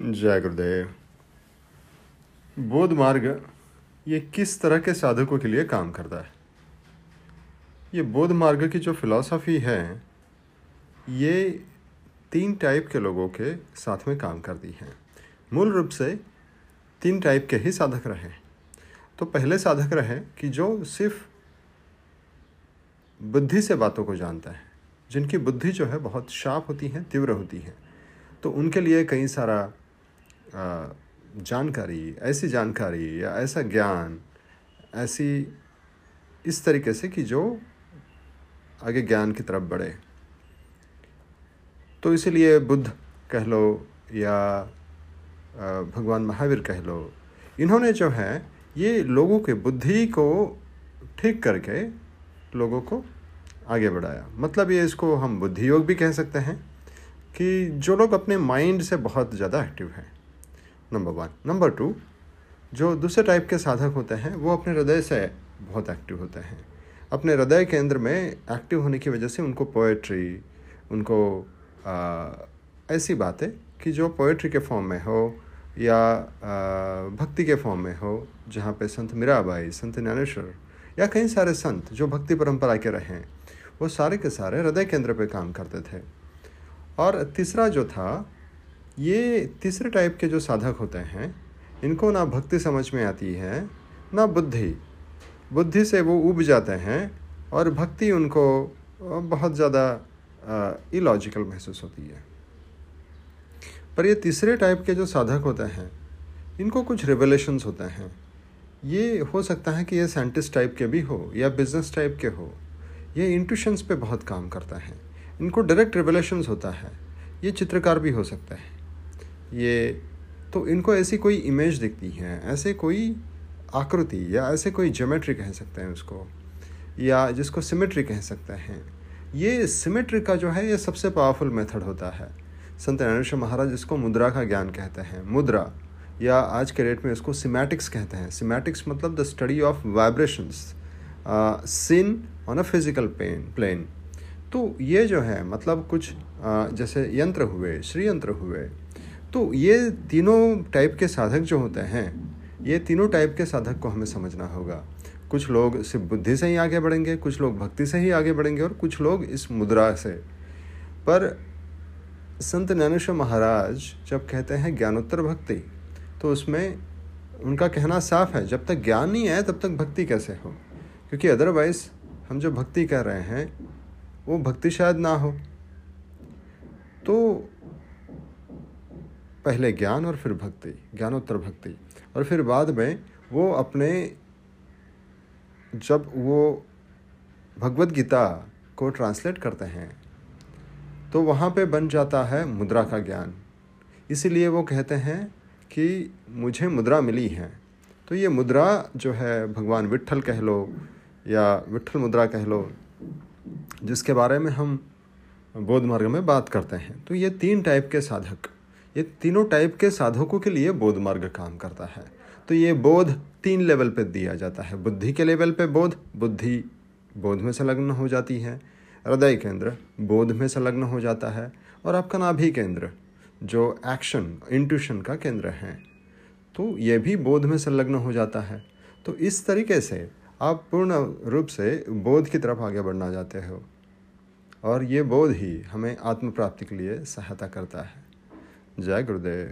जय गुरुदेव। बोध मार्ग, ये किस तरह के साधकों के लिए काम करता है? ये बोध मार्ग की जो फिलॉसफी है, ये तीन टाइप के लोगों के साथ में काम करती है। मूल रूप से तीन टाइप के ही साधक रहे तो पहले साधक रहे कि जो सिर्फ़ बुद्धि से बातों को जानता है, जिनकी बुद्धि जो है बहुत शार्प होती है, तीव्र होती है। तो उनके लिए कई सारा जानकारी, ऐसी जानकारी या ऐसा ज्ञान, ऐसी इस तरीके से कि जो आगे ज्ञान की तरफ़ बढ़े। तो इसीलिए बुद्ध कह लो या भगवान महावीर कह लो, इन्होंने जो है, ये लोगों के बुद्धि को ठीक करके लोगों को आगे बढ़ाया। मतलब ये इसको हम बुद्धि योग भी कह सकते हैं कि जो लोग अपने माइंड से बहुत ज़्यादा एक्टिव हैं नंबर वन नंबर टू जो दूसरे टाइप के साधक होते हैं वो अपने हृदय से बहुत एक्टिव होते हैं। अपने हृदय केंद्र में एक्टिव होने की वजह से उनको पोएट्री उनको आ, ऐसी बातें कि जो पोएट्री के फॉर्म में हो या आ, भक्ति के फॉर्म में हो जहाँ पे संत मीराबाई संत ज्ञानेश्वर या कई सारे संत जो भक्ति परंपरा के रहे हैं वो सारे के सारे हृदय केंद्र पे काम करते थे। और तीसरा जो था ये तीसरे टाइप के जो साधक होते हैं, इनको ना भक्ति समझ में आती है, ना बुद्धि। बुद्धि से वो उब जाते हैं और भक्ति उनको बहुत ज़्यादा इलॉजिकल महसूस होती है। पर ये तीसरे टाइप के जो साधक होते हैं, इनको कुछ रिवलेशंस होते हैं। ये हो सकता है कि ये साइंटिस्ट टाइप के भी हो या बिज़नेस टाइप के हो। ये इंट्यूशंस पे बहुत काम करता है। इनको डायरेक्ट रिवलेशंस होता है। ये चित्रकार भी हो सकता है। ये तो इनको ऐसी कोई इमेज दिखती है ऐसे कोई आकृति या ऐसे कोई जोमेट्री कह सकते हैं उसको या जिसको सिमेट्री कह सकते हैं। ये सिमेट्री का जो है ये सबसे पावरफुल मेथड होता है। संत ज्ञानेश्वर महाराज इसको मुद्रा का ज्ञान कहते हैं। मुद्रा या आज के रेट में इसको सिमेटिक्स कहते हैं। सिमेटिक्स मतलब the study of vibrations seen on a physical pen plane तो ये जो है मतलब कुछ uh, जैसे यंत्र हुए श्री यंत्र हुए तो ये तीनों टाइप के साधक जो होते हैं, ये तीनों टाइप के साधक को हमें समझना होगा। कुछ लोग सिर्फ़ बुद्धि से ही आगे बढ़ेंगे, कुछ लोग भक्ति से ही आगे बढ़ेंगे और कुछ लोग इस मुद्रा से। पर संत ज्ञानेश्वर महाराज जब कहते हैं ज्ञानोत्तर भक्ति तो उसमें उनका कहना साफ़ है, जब तक ज्ञान नहीं है तब तक भक्ति कैसे हो? क्योंकि अदरवाइज़ हम जो भक्ति कर रहे हैं, वो भक्ति शायद ना हो। तो पहले ज्ञान और फिर भक्ति, ज्ञानोत्तर भक्ति। और फिर बाद में वो अपने, जब वो भगवत गीता को ट्रांसलेट करते हैं तो वहाँ पे बन जाता है मुद्रा का ज्ञान। इसीलिए वो कहते हैं कि मुझे मुद्रा मिली है। तो ये मुद्रा जो है, भगवान विट्ठल कह लो या विट्ठल मुद्रा कह लो, जिसके बारे में हम बोध मार्ग में बात करते हैं। तो ये तीन टाइप के साधक। ये तीनों टाइप के साधकों के लिए बोध मार्ग काम करता है। तो ये बोध तीन लेवल पे दिया जाता है। बुद्धि के लेवल पे बोध, बुद्धि बोध में संलग्न हो जाती है। हृदय केंद्र, बोध में संलग्न हो जाता है। और आपका नाभि केंद्र, जो एक्शन इंट्यूशन का केंद्र है तो ये भी बोध में संलग्न हो जाता है। तो इस तरीके से आप पूर्ण रूप से बोध की तरफ़ आगे बढ़ना चाहते हो। और ये बोध ही हमें आत्म प्राप्ति के लिए सहायता करता है। जय गुरुदेव